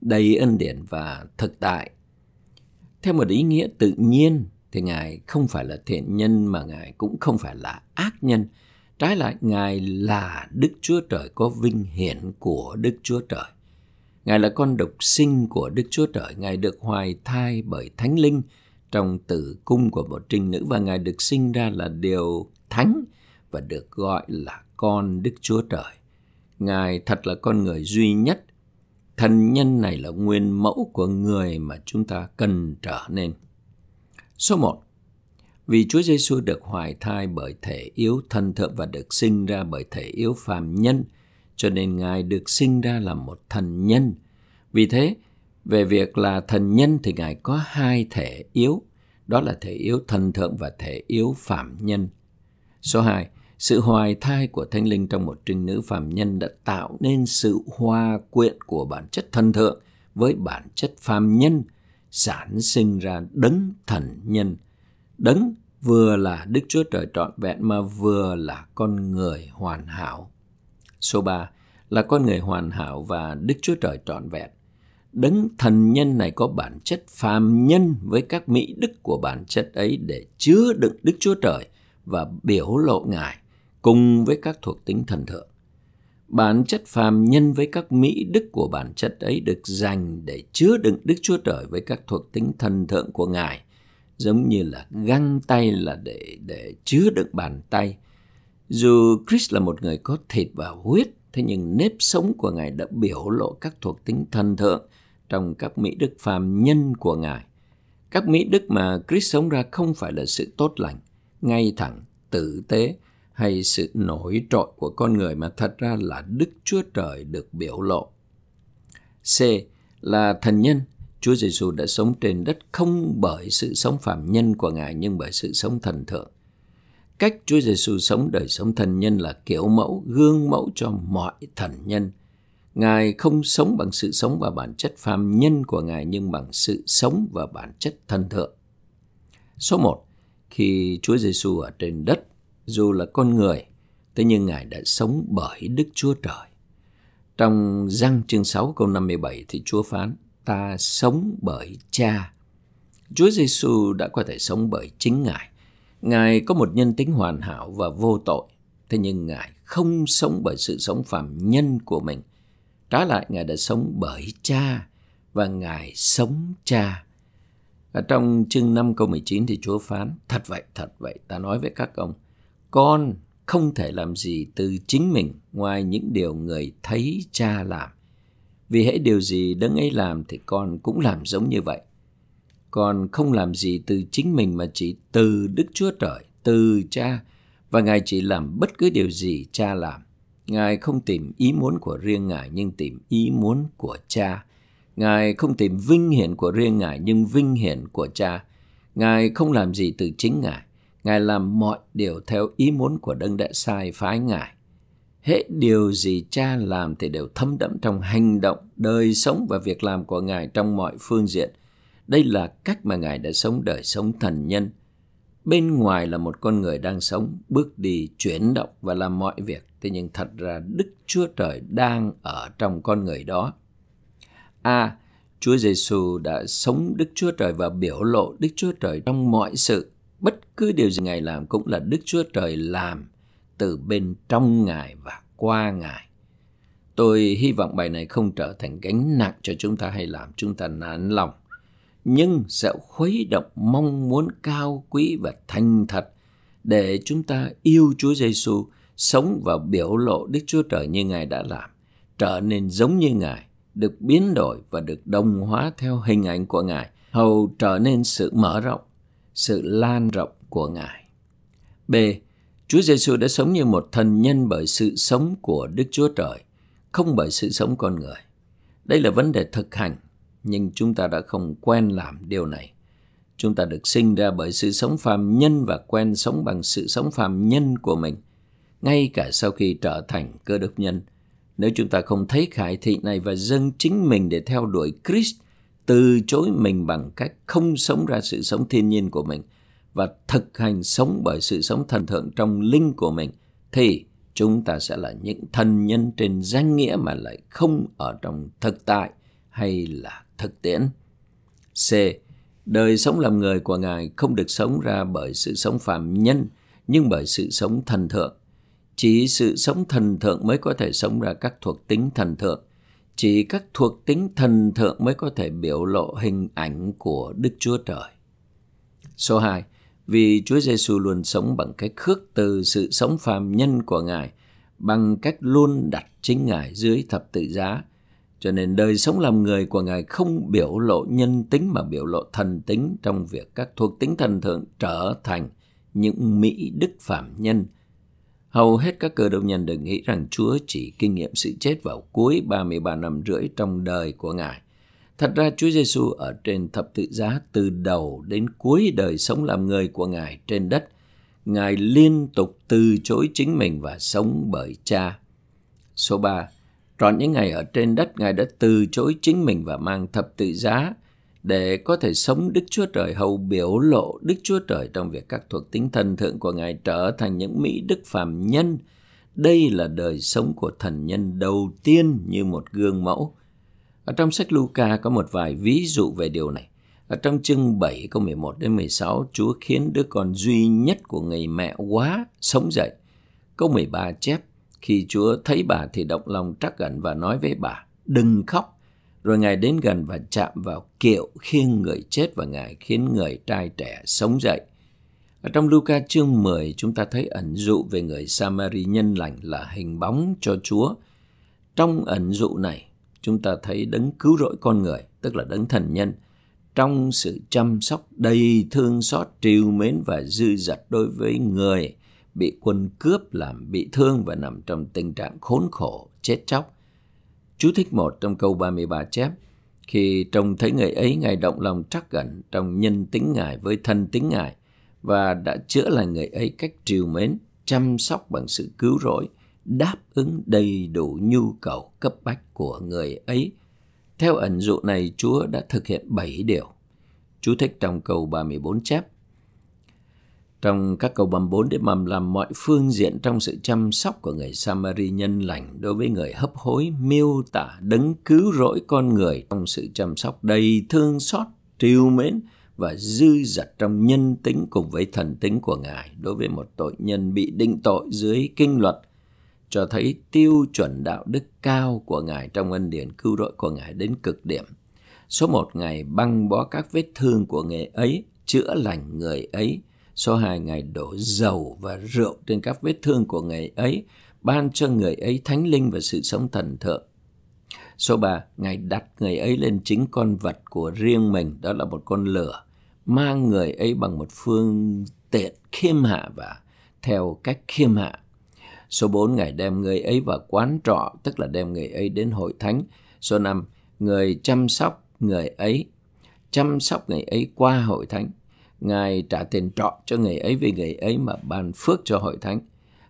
đầy ân điển và thực tại. Theo một ý nghĩa tự nhiên thì Ngài không phải là thiện nhân mà Ngài cũng không phải là ác nhân. Trái lại, Ngài là Đức Chúa Trời có vinh hiển của Đức Chúa Trời. Ngài là con độc sinh của Đức Chúa Trời. Ngài được hoài thai bởi Thánh Linh trong tử cung của một trinh nữ và Ngài được sinh ra là điều thánh và được gọi là con Đức Chúa Trời. Ngài thật là con người duy nhất. Thần nhân này là nguyên mẫu của người mà chúng ta cần trở nên. Số 1. Vì Chúa Giêsu được hoài thai bởi thể yếu thân thượng và được sinh ra bởi thể yếu phàm nhân, cho nên Ngài được sinh ra là một thần nhân. Vì thế, về việc là thần nhân thì Ngài có hai thể yếu, đó là thể yếu thần thượng và thể yếu phạm nhân. Số 2. Sự hoài thai của Thánh Linh trong một trinh nữ phàm nhân đã tạo nên sự hòa quyện của bản chất thân thượng với bản chất phàm nhân, sản sinh ra đấng thần nhân. Đấng vừa là Đức Chúa Trời trọn vẹn mà vừa là con người hoàn hảo. Số 3 là con người hoàn hảo và Đức Chúa Trời trọn vẹn. Đấng thần nhân này có bản chất phàm nhân với các mỹ đức của bản chất ấy để chứa đựng Đức Chúa Trời và biểu lộ Ngài cùng với các thuộc tính thần thượng. Bản chất phàm nhân với các mỹ đức của bản chất ấy được dành để chứa đựng Đức Chúa Trời với các thuộc tính thần thượng của Ngài, giống như là găng tay là để để chứa đựng bàn tay. Dù Christ là một người có thịt và huyết, thế nhưng nếp sống của Ngài đã biểu lộ các thuộc tính thần thượng trong các mỹ đức phàm nhân của Ngài. Các mỹ đức mà Christ sống ra không phải là sự tốt lành, ngay thẳng, tử tế, hay sự nổi trội của con người mà thật ra là Đức Chúa Trời được biểu lộ. C là thần nhân. Chúa Giêsu đã sống trên đất không bởi sự sống phạm nhân của Ngài nhưng bởi sự sống thần thượng. Cách Chúa Giêsu sống đời sống thần nhân là kiểu mẫu, gương mẫu cho mọi thần nhân. Ngài không sống bằng sự sống và bản chất phàm nhân của Ngài nhưng bằng sự sống và bản chất thần thượng. Số 1. Khi Chúa Giêsu ở trên đất, dù là con người, thế nhưng Ngài đã sống bởi Đức Chúa Trời. Trong răng chương 6 câu 57 thì Chúa phán, ta sống bởi cha. Chúa Giêsu đã có thể sống bởi chính Ngài. Ngài có một nhân tính hoàn hảo và vô tội, thế nhưng Ngài không sống bởi sự sống phạm nhân của mình. Trái lại, Ngài đã sống bởi cha và Ngài sống cha. Ở trong chương 5 câu 19 thì Chúa phán, thật vậy, thật vậy, ta nói với các ông, con không thể làm gì từ chính mình ngoài những điều người thấy cha làm. Vì hễ điều gì đấng ấy làm thì con cũng làm giống như vậy. Con không làm gì từ chính mình mà chỉ từ Đức Chúa Trời, từ cha, và Ngài chỉ làm bất cứ điều gì cha làm. Ngài không tìm ý muốn của riêng Ngài nhưng tìm ý muốn của cha. Ngài không tìm vinh hiển của riêng Ngài nhưng vinh hiển của cha. Ngài không làm gì từ chính Ngài Ngài làm mọi điều theo ý muốn của đấng đã sai phái Ngài. Hết điều gì cha làm thì đều thấm đẫm trong hành động, đời sống và việc làm của Ngài trong mọi phương diện. Đây là cách mà Ngài đã sống đời sống thần nhân. Bên ngoài là một con người đang sống, bước đi, chuyển động và làm mọi việc. Thế nhưng thật ra Đức Chúa Trời đang ở trong con người đó. A. À, Chúa Giêsu đã sống Đức Chúa Trời và biểu lộ Đức Chúa Trời trong mọi sự Bất cứ điều gì Ngài làm cũng là Đức Chúa Trời làm từ bên trong Ngài và qua Ngài. Tôi hy vọng bài này không trở thành gánh nặng cho chúng ta hay làm chúng ta nản lòng. nhưng sẽ khuấy động mong muốn cao quý và thành thật để chúng ta yêu Chúa Giêsu, sống và biểu lộ Đức Chúa Trời như Ngài đã làm, trở nên giống như Ngài, được biến đổi và được đồng hóa theo hình ảnh của Ngài, hầu trở nên sự mở rộng, sự lan rộng của Ngài. B. Chúa Giêsu đã sống như một thần nhân bởi sự sống của Đức Chúa Trời, không bởi sự sống con người. Đây là vấn đề thực hành, nhưng chúng ta đã không quen làm điều này. Chúng ta được sinh ra bởi sự sống phàm nhân và quen sống bằng sự sống phàm nhân của mình, ngay cả sau khi trở thành cơ đốc nhân. Nếu chúng ta không thấy khải thị này và dâng chính mình để theo đuổi Christ, từ chối mình bằng cách không sống ra sự sống thiên nhiên của mình và thực hành sống bởi sự sống thần thượng trong linh của mình, thì chúng ta sẽ là những thần nhân trên danh nghĩa mà lại không ở trong thực tại hay là thực tiễn. C. Đời sống làm người của Ngài không được sống ra bởi sự sống phàm nhân, nhưng bởi sự sống thần thượng. Chỉ sự sống thần thượng mới có thể sống ra các thuộc tính thần thượng. Chỉ các thuộc tính thần thượng mới có thể biểu lộ hình ảnh của Đức Chúa Trời. Số 2. Vì Chúa Giêsu luôn sống bằng cách khước từ sự sống phàm nhân của Ngài, bằng cách luôn đặt chính Ngài dưới thập tự giá, cho nên đời sống làm người của Ngài không biểu lộ nhân tính mà biểu lộ thần tính trong việc các thuộc tính thần thượng trở thành những mỹ đức phạm nhân. Hầu hết các cơ đốc nhân đều nghĩ rằng Chúa chỉ kinh nghiệm sự chết vào cuối 33 năm rưỡi trong đời của Ngài. Thật ra Chúa Giêsu ở trên thập tự giá từ đầu đến cuối đời sống làm người của Ngài trên đất. Ngài liên tục từ chối chính mình và sống bởi cha. Số 3 Trọn những ngày ở trên đất, Ngài đã từ chối chính mình và mang thập tự giá để có thể sống Đức Chúa Trời hầu biểu lộ Đức Chúa Trời trong việc các thuộc tính thần thượng của Ngài trở thành những mỹ đức phàm nhân. Đây là đời sống của thần nhân đầu tiên như một gương mẫu. Ở trong sách Luca có một vài ví dụ về điều này. Ở trong chương 7 câu 11 đến 16, Chúa khiến đứa con duy nhất của người mẹ quá sống dậy. Câu 13 chép, khi Chúa thấy bà thì động lòng trắc ẩn và nói với bà, đừng khóc. Rồi Ngài đến gần và chạm vào kiệu khiêng người chết và Ngài khiến người trai trẻ sống dậy. Ở trong Luca chương 10 chúng ta thấy ẩn dụ về người Samari nhân lành là hình bóng cho Chúa. Trong ẩn dụ này chúng ta thấy đấng cứu rỗi con người, tức là đấng thần nhân, trong sự chăm sóc đầy thương xót, trìu mến và dư dật đối với người bị quân cướp làm bị thương và nằm trong tình trạng khốn khổ, chết chóc. Chú thích một trong câu 33 chép, khi trông thấy người ấy, Ngài động lòng trắc ẩn trong nhân tính Ngài với thân tính Ngài và đã chữa lành người ấy cách triều mến, chăm sóc bằng sự cứu rỗi, đáp ứng đầy đủ nhu cầu cấp bách của người ấy. Theo ẩn dụ này, Chúa đã thực hiện 7 điều. Chú thích trong câu 34 chép, trong các câu bầm 4 đến bầm làm mọi phương diện trong sự chăm sóc của người Samari nhân lành đối với người hấp hối miêu tả đấng cứu rỗi con người trong sự chăm sóc đầy thương xót, trìu mến và dư dật trong nhân tính cùng với thần tính của Ngài đối với một tội nhân bị định tội dưới kinh luật cho thấy tiêu chuẩn đạo đức cao của Ngài trong ân điển cứu rỗi của Ngài đến cực điểm. Số một Ngài băng bó các vết thương của người ấy, chữa lành người ấy, Số hai Ngài đổ dầu và rượu trên các vết thương của Ngài ấy, ban cho người ấy thánh linh và sự sống thần thượng. Số ba Ngài đặt người ấy lên chính con vật của riêng mình, đó là một con lửa, mang người ấy bằng một phương tiện khiêm hạ và theo cách khiêm hạ. Số 4, Ngài đem người ấy vào quán trọ, tức là đem người ấy đến hội thánh. Số 5, người chăm sóc người ấy, chăm sóc người ấy qua hội thánh. Ngài trả tiền trọ cho người ấy vì người ấy mà ban phước cho hội thánh.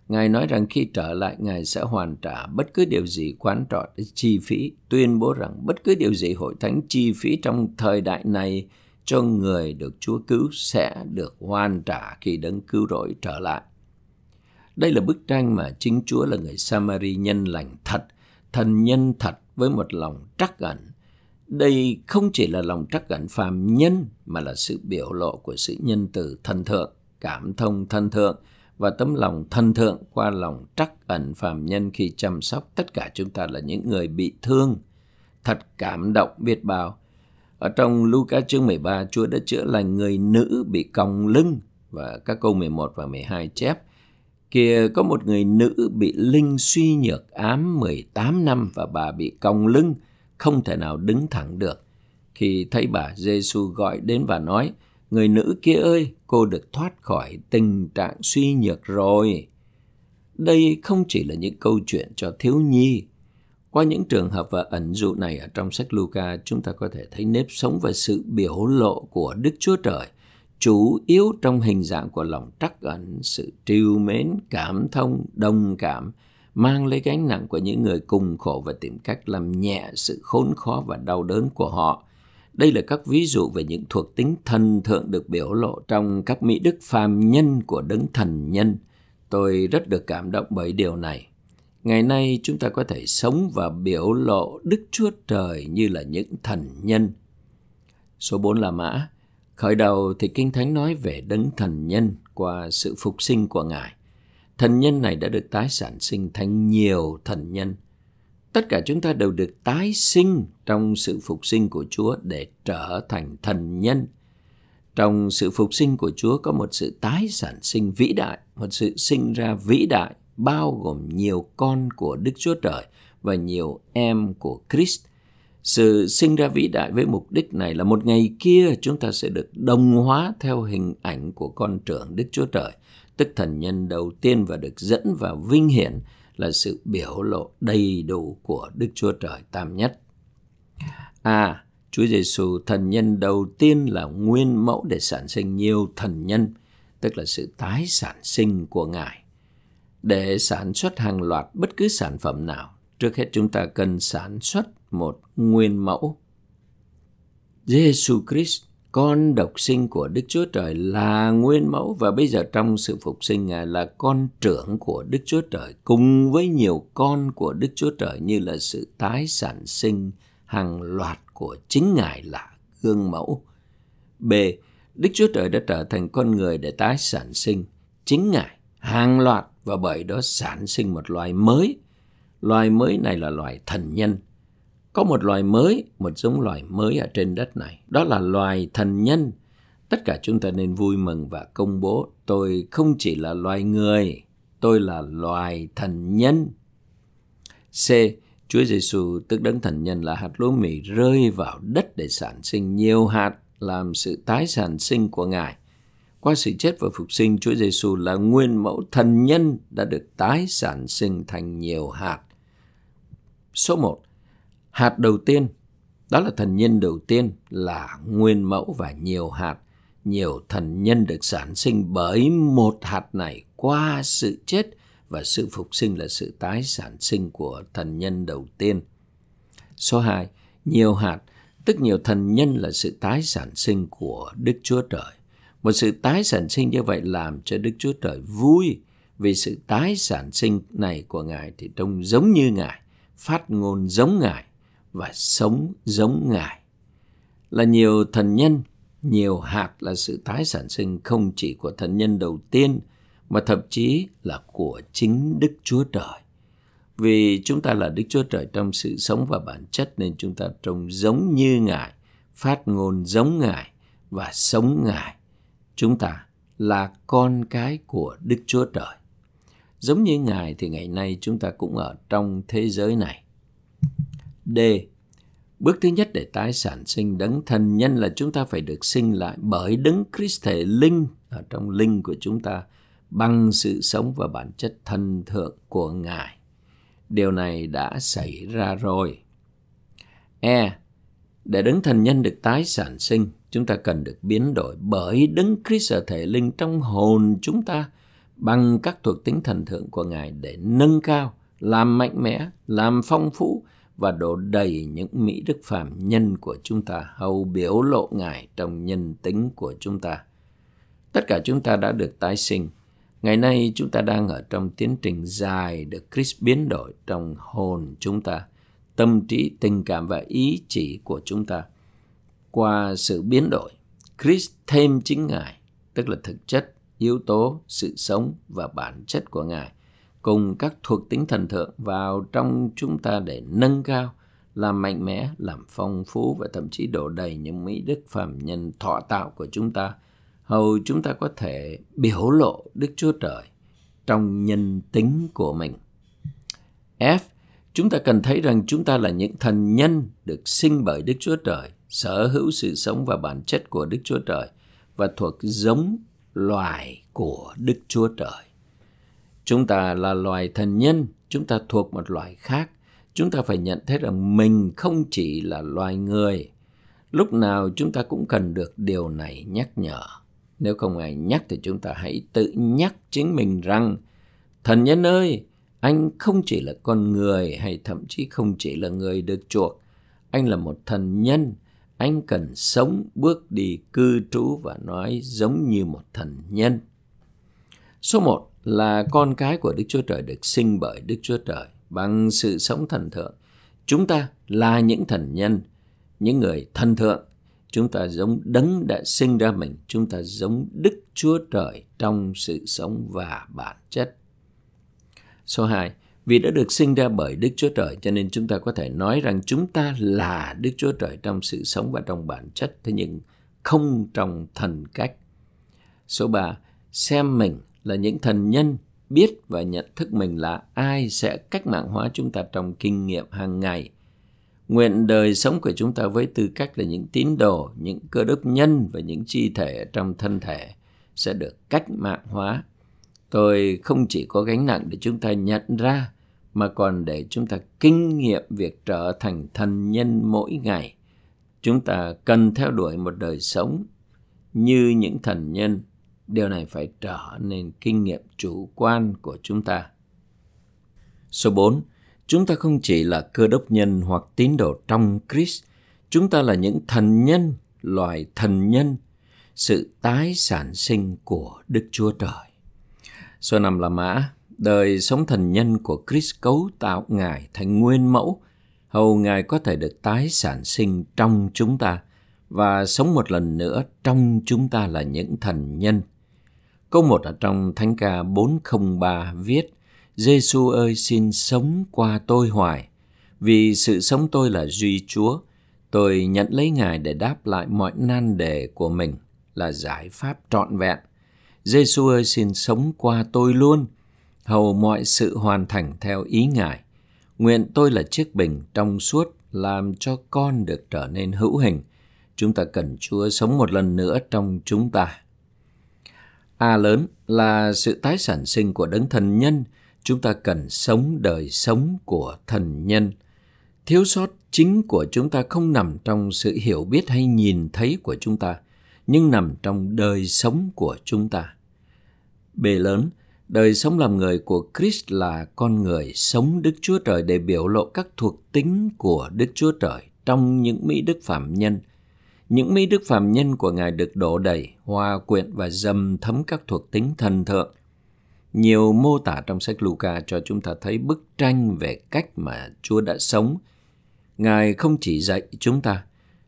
Ngài nói rằng khi trở lại, Ngài sẽ hoàn trả bất cứ điều gì quán trọ chi phí, tuyên bố rằng bất cứ điều gì hội thánh chi phí trong thời đại này cho người được Chúa cứu sẽ được hoàn trả khi đấng cứu rỗi trở lại. Đây là bức tranh mà chính Chúa là người Samari nhân lành thật, thần nhân thật với một lòng trắc ẩn, đây không chỉ là lòng trắc ẩn phàm nhân mà là sự biểu lộ của sự nhân từ thân thượng, cảm thông thân thượng và tấm lòng thân thượng qua lòng trắc ẩn phàm nhân khi chăm sóc tất cả chúng ta là những người bị thương. Thật cảm động biết bao. Ở trong Luca chương 13, Chúa đã chữa lành người nữ bị còng lưng và các câu 11 và 12 chép Kìa có một người nữ bị linh suy nhược ám 18 năm và bà bị còng lưng, không thể nào đứng thẳng được. Khi thấy bà, Giêsu gọi đến và nói, Người nữ kia ơi, cô được thoát khỏi tình trạng suy nhược rồi. Đây không chỉ là những câu chuyện cho thiếu nhi. Qua những trường hợp và ẩn dụ này ở trong sách Luca, chúng ta có thể thấy nếp sống và sự biểu lộ của Đức Chúa Trời chủ yếu trong hình dạng của lòng trắc ẩn, sự trìu mến, cảm thông, đồng cảm, mang lấy gánh nặng của những người cùng khổ và tìm cách làm nhẹ sự khốn khó và đau đớn của họ. Đây là các ví dụ về những thuộc tính thần thượng được biểu lộ trong các mỹ đức phàm nhân của đấng thần nhân. Tôi rất được cảm động bởi điều này. Ngày nay chúng ta có thể sống và biểu lộ Đức Chúa Trời như là những thần nhân. Số 4 là mã. Khởi đầu thì Kinh Thánh nói về đấng thần nhân qua sự phục sinh của Ngài. Thần nhân này đã được tái sản sinh thành nhiều thần nhân. Tất cả chúng ta đều được tái sinh trong sự phục sinh của Chúa để trở thành thần nhân. Trong sự phục sinh của Chúa có một sự tái sản sinh vĩ đại, một sự sinh ra vĩ đại bao gồm nhiều con của Đức Chúa Trời và nhiều em của Christ – sự sinh ra vĩ đại với mục đích này là một ngày kia chúng ta sẽ được đồng hóa theo hình ảnh của con trưởng Đức Chúa Trời, tức thần nhân đầu tiên và được dẫn vào vinh hiển là sự biểu lộ đầy đủ của Đức Chúa Trời tam nhất. À, Chúa Giêsu thần nhân đầu tiên là nguyên mẫu để sản sinh nhiều thần nhân, tức là sự tái sản sinh của Ngài. Để sản xuất hàng loạt bất cứ sản phẩm nào, trước hết chúng ta cần sản xuất một nguyên mẫu. Giêsu Christ, con độc sinh của Đức Chúa Trời là nguyên mẫu và bây giờ trong sự phục sinh Ngài là con trưởng của Đức Chúa Trời cùng với nhiều con của Đức Chúa Trời như là sự tái sản sinh hàng loạt của chính Ngài là gương mẫu. B. Đức Chúa Trời đã trở thành con người để tái sản sinh chính Ngài hàng loạt và bởi đó sản sinh một loài mới. Loài mới này là loài thần nhân có một loài mới, một giống loài mới ở trên đất này. Đó là loài thần nhân. Tất cả chúng ta nên vui mừng và công bố tôi không chỉ là loài người, tôi là loài thần nhân. C. Chúa Giêsu tức đấng thần nhân là hạt lúa mì rơi vào đất để sản sinh nhiều hạt làm sự tái sản sinh của Ngài. Qua sự chết và phục sinh, Chúa Giêsu là nguyên mẫu thần nhân đã được tái sản sinh thành nhiều hạt. Số 1. Hạt đầu tiên, đó là thần nhân đầu tiên là nguyên mẫu và nhiều hạt. Nhiều thần nhân được sản sinh bởi một hạt này qua sự chết và sự phục sinh là sự tái sản sinh của thần nhân đầu tiên. Số 2. Nhiều hạt, tức nhiều thần nhân là sự tái sản sinh của Đức Chúa Trời. Một sự tái sản sinh như vậy làm cho Đức Chúa Trời vui vì sự tái sản sinh này của Ngài thì trông giống như Ngài, phát ngôn giống Ngài và sống giống Ngài. Là nhiều thần nhân, nhiều hạt là sự tái sản sinh không chỉ của thần nhân đầu tiên mà thậm chí là của chính Đức Chúa Trời. Vì chúng ta là Đức Chúa Trời trong sự sống và bản chất nên chúng ta trông giống như Ngài, phát ngôn giống Ngài và sống Ngài. Chúng ta là con cái của Đức Chúa Trời. Giống như Ngài thì ngày nay chúng ta cũng ở trong thế giới này. D. Bước thứ nhất để tái sản sinh đấng thần nhân là chúng ta phải được sinh lại bởi đấng Christ thể linh ở trong linh của chúng ta bằng sự sống và bản chất thần thượng của Ngài. Điều này đã xảy ra rồi. E. Để đấng thần nhân được tái sản sinh, chúng ta cần được biến đổi bởi đấng Christ ở thể linh trong hồn chúng ta bằng các thuộc tính thần thượng của Ngài để nâng cao, làm mạnh mẽ, làm phong phú, và đổ đầy những mỹ đức phàm nhân của chúng ta hầu biểu lộ Ngài trong nhân tính của chúng ta. Tất cả chúng ta đã được tái sinh. Ngày nay chúng ta đang ở trong tiến trình dài được Christ biến đổi trong hồn chúng ta, tâm trí, tình cảm và ý chỉ của chúng ta. Qua sự biến đổi, Christ thêm chính Ngài, tức là thực chất, yếu tố, sự sống và bản chất của Ngài cùng các thuộc tính thần thượng vào trong chúng ta để nâng cao, làm mạnh mẽ, làm phong phú và thậm chí đổ đầy những mỹ đức phàm nhân thọ tạo của chúng ta, hầu chúng ta có thể biểu lộ Đức Chúa Trời trong nhân tính của mình. F. Chúng ta cần thấy rằng chúng ta là những thần nhân được sinh bởi Đức Chúa Trời, sở hữu sự sống và bản chất của Đức Chúa Trời và thuộc giống loài của Đức Chúa Trời. Chúng ta là loài thần nhân, chúng ta thuộc một loài khác. Chúng ta phải nhận thấy rằng mình không chỉ là loài người. Lúc nào chúng ta cũng cần được điều này nhắc nhở. Nếu không ai nhắc thì chúng ta hãy tự nhắc chính mình rằng Thần nhân ơi, anh không chỉ là con người hay thậm chí không chỉ là người được chuộc. Anh là một thần nhân. Anh cần sống, bước đi, cư trú và nói giống như một thần nhân. Số một là con cái của Đức Chúa Trời được sinh bởi Đức Chúa Trời bằng sự sống thần thượng. Chúng ta là những thần nhân, những người thần thượng. Chúng ta giống đấng đã sinh ra mình. Chúng ta giống Đức Chúa Trời trong sự sống và bản chất. Số 2. Vì đã được sinh ra bởi Đức Chúa Trời cho nên chúng ta có thể nói rằng chúng ta là Đức Chúa Trời trong sự sống và trong bản chất thế nhưng không trong thần cách. Số 3. Xem mình là những thần nhân biết và nhận thức mình là ai sẽ cách mạng hóa chúng ta trong kinh nghiệm hàng ngày. Nguyện đời sống của chúng ta với tư cách là những tín đồ, những cơ đốc nhân và những chi thể trong thân thể sẽ được cách mạng hóa Tôi không chỉ có gánh nặng để chúng ta nhận ra, mà còn để chúng ta kinh nghiệm việc trở thành thần nhân mỗi ngày. Chúng ta cần theo đuổi một đời sống như những thần nhân. Điều này phải trở nên kinh nghiệm chủ quan của chúng ta. Số 4. Chúng ta không chỉ là cơ đốc nhân hoặc tín đồ trong Christ, chúng ta là những thần nhân, loài thần nhân, sự tái sản sinh của Đức Chúa Trời. Số năm là mã, đời sống thần nhân của Christ cấu tạo Ngài thành nguyên mẫu, hầu Ngài có thể được tái sản sinh trong chúng ta và sống một lần nữa trong chúng ta là những thần nhân. Câu một ở trong Thánh ca 403 viết Giêsu ơi xin sống qua tôi hoài, vì sự sống tôi là duy Chúa. Tôi nhận lấy Ngài để đáp lại mọi nan đề của mình là giải pháp trọn vẹn Giêsu ơi xin sống qua tôi luôn, hầu mọi sự hoàn thành theo ý Ngài. Nguyện tôi là chiếc bình trong suốt làm cho con được trở nên hữu hình. Chúng ta cần Chúa sống một lần nữa trong chúng ta. A lớn là sự tái sản sinh của đấng thần nhân. Chúng ta cần sống đời sống của thần nhân. Thiếu sót chính của chúng ta không nằm trong sự hiểu biết hay nhìn thấy của chúng ta, nhưng nằm trong đời sống của chúng ta. B lớn, đời sống làm người của Christ là con người sống Đức Chúa Trời để biểu lộ các thuộc tính của Đức Chúa Trời trong những mỹ đức phạm nhân. Những mỹ đức phạm nhân của Ngài được đổ đầy, hòa quyện và dầm thấm các thuộc tính thần thượng. Nhiều mô tả trong sách Luca cho chúng ta thấy bức tranh về cách mà Chúa đã sống. Ngài không chỉ dạy chúng ta,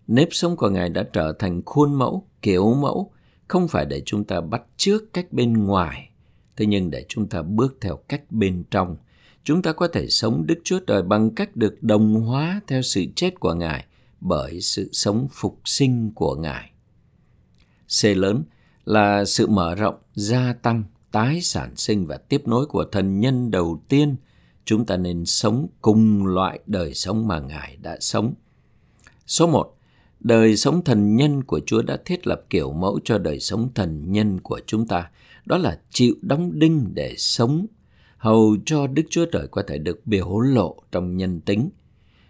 nếp sống của Ngài đã trở thành khuôn mẫu, kiểu mẫu, không phải để chúng ta bắt chước cách bên ngoài, thế nhưng để chúng ta bước theo cách bên trong. Chúng ta có thể sống Đức Chúa Trời bằng cách được đồng hóa theo sự chết của Ngài bởi sự sống phục sinh của Ngài. C lớn là sự mở rộng, gia tăng, tái sản sinh và tiếp nối của thần nhân đầu tiên. Chúng ta nên sống cùng loại đời sống mà Ngài đã sống. Số 1 Đời sống thần nhân của Chúa đã thiết lập kiểu mẫu cho đời sống thần nhân của chúng ta. Đó là chịu đóng đinh để sống, hầu cho Đức Chúa Trời có thể được biểu lộ trong nhân tính.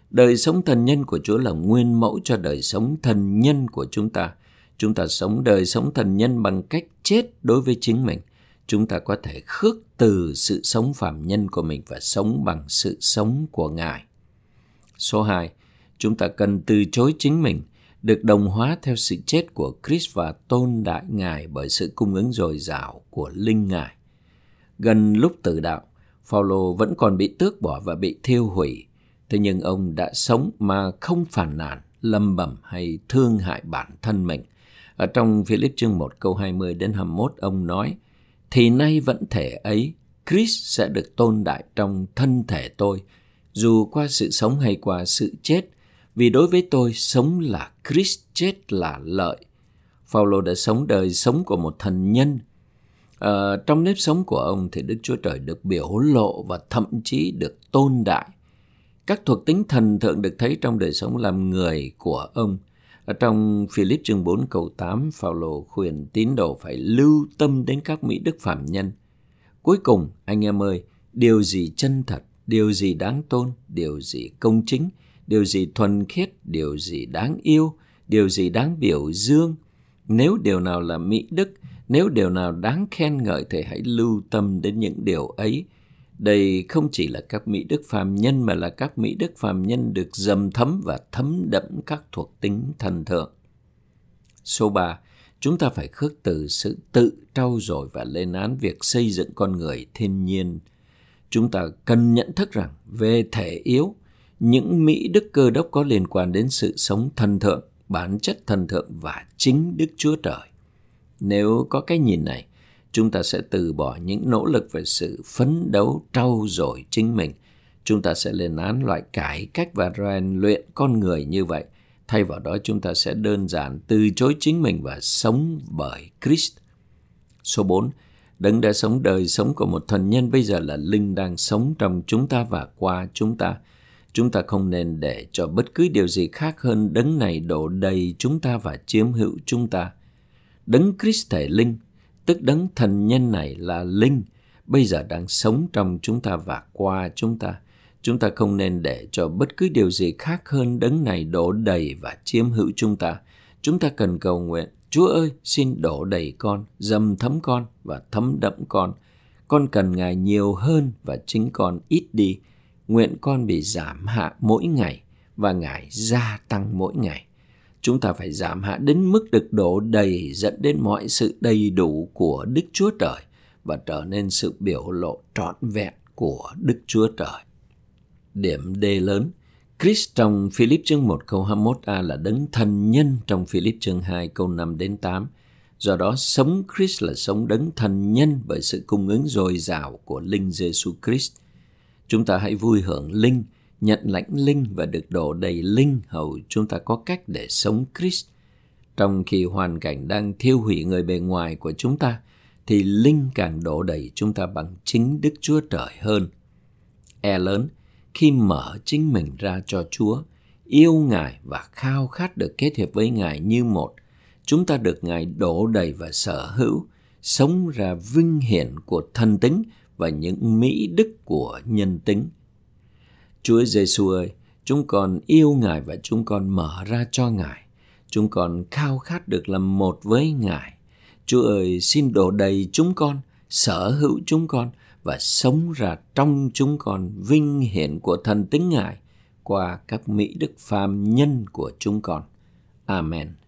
Đời sống thần nhân của Chúa là nguyên mẫu cho đời sống thần nhân của chúng ta. Chúng ta sống đời sống thần nhân bằng cách chết đối với chính mình. Chúng ta có thể khước từ sự sống phạm nhân của mình và sống bằng sự sống của Ngài. Số 2. Chúng ta cần từ chối chính mình được đồng hóa theo sự chết của Christ và tôn đại Ngài bởi sự cung ứng dồi dào của linh Ngài. Gần lúc tự đạo, Phaolô vẫn còn bị tước bỏ và bị thiêu hủy, thế nhưng ông đã sống mà không phản nàn, lâm bẩm hay thương hại bản thân mình. Ở trong Philip chương 1 câu 20 đến 21 ông nói, Thì nay vẫn thể ấy, Christ sẽ được tôn đại trong thân thể tôi, dù qua sự sống hay qua sự chết, vì đối với tôi sống là Christ, chết là lợi. Phaolô đã sống đời sống của một thần nhân. À, trong nếp sống của ông thì Đức Chúa Trời được biểu lộ và thậm chí được tôn đại. Các thuộc tính thần thượng được thấy trong đời sống làm người của ông. Ở trong Philip chương 4 câu 8, Phaolô khuyên tín đồ phải lưu tâm đến các mỹ đức phạm nhân. Cuối cùng, anh em ơi, điều gì chân thật, điều gì đáng tôn, điều gì công chính, điều gì thuần khiết, điều gì đáng yêu, điều gì đáng biểu dương. Nếu điều nào là mỹ đức, nếu điều nào đáng khen ngợi thì hãy lưu tâm đến những điều ấy. Đây không chỉ là các mỹ đức phàm nhân mà là các mỹ đức phàm nhân được dầm thấm và thấm đẫm các thuộc tính thần thượng. Số 3. Chúng ta phải khước từ sự tự trau dồi và lên án việc xây dựng con người thiên nhiên. Chúng ta cần nhận thức rằng về thể yếu, những mỹ đức cơ đốc có liên quan đến sự sống thần thượng, bản chất thần thượng và chính Đức Chúa Trời. Nếu có cái nhìn này, chúng ta sẽ từ bỏ những nỗ lực về sự phấn đấu trau dồi chính mình. Chúng ta sẽ lên án loại cải cách và rèn luyện con người như vậy. Thay vào đó chúng ta sẽ đơn giản từ chối chính mình và sống bởi Christ. Số 4. Đấng đã sống đời sống của một thần nhân bây giờ là linh đang sống trong chúng ta và qua chúng ta. Chúng ta không nên để cho bất cứ điều gì khác hơn đấng này đổ đầy chúng ta và chiếm hữu chúng ta. Đấng Christ thể linh, tức đấng thần nhân này là linh, bây giờ đang sống trong chúng ta và qua chúng ta. Chúng ta không nên để cho bất cứ điều gì khác hơn đấng này đổ đầy và chiếm hữu chúng ta. Chúng ta cần cầu nguyện, Chúa ơi, xin đổ đầy con, dầm thấm con và thấm đẫm con. Con cần Ngài nhiều hơn và chính con ít đi nguyện con bị giảm hạ mỗi ngày và Ngài gia tăng mỗi ngày. Chúng ta phải giảm hạ đến mức được đổ đầy dẫn đến mọi sự đầy đủ của Đức Chúa Trời và trở nên sự biểu lộ trọn vẹn của Đức Chúa Trời. Điểm D lớn Chris trong Philip chương 1 câu 21a là đấng thần nhân trong Philip chương 2 câu 5 đến 8. Do đó sống Chris là sống đấng thần nhân bởi sự cung ứng dồi dào của linh Giêsu Christ – Chúng ta hãy vui hưởng linh, nhận lãnh linh và được đổ đầy linh hầu chúng ta có cách để sống Christ. Trong khi hoàn cảnh đang thiêu hủy người bề ngoài của chúng ta, thì linh càng đổ đầy chúng ta bằng chính Đức Chúa Trời hơn. E lớn, khi mở chính mình ra cho Chúa, yêu Ngài và khao khát được kết hiệp với Ngài như một, chúng ta được Ngài đổ đầy và sở hữu, sống ra vinh hiển của thân tính và những mỹ đức của nhân tính. Chúa Giêsu ơi, chúng con yêu Ngài và chúng con mở ra cho Ngài. Chúng con khao khát được làm một với Ngài. Chúa ơi, xin đổ đầy chúng con, sở hữu chúng con và sống ra trong chúng con vinh hiển của thần tính Ngài qua các mỹ đức phàm nhân của chúng con. Amen.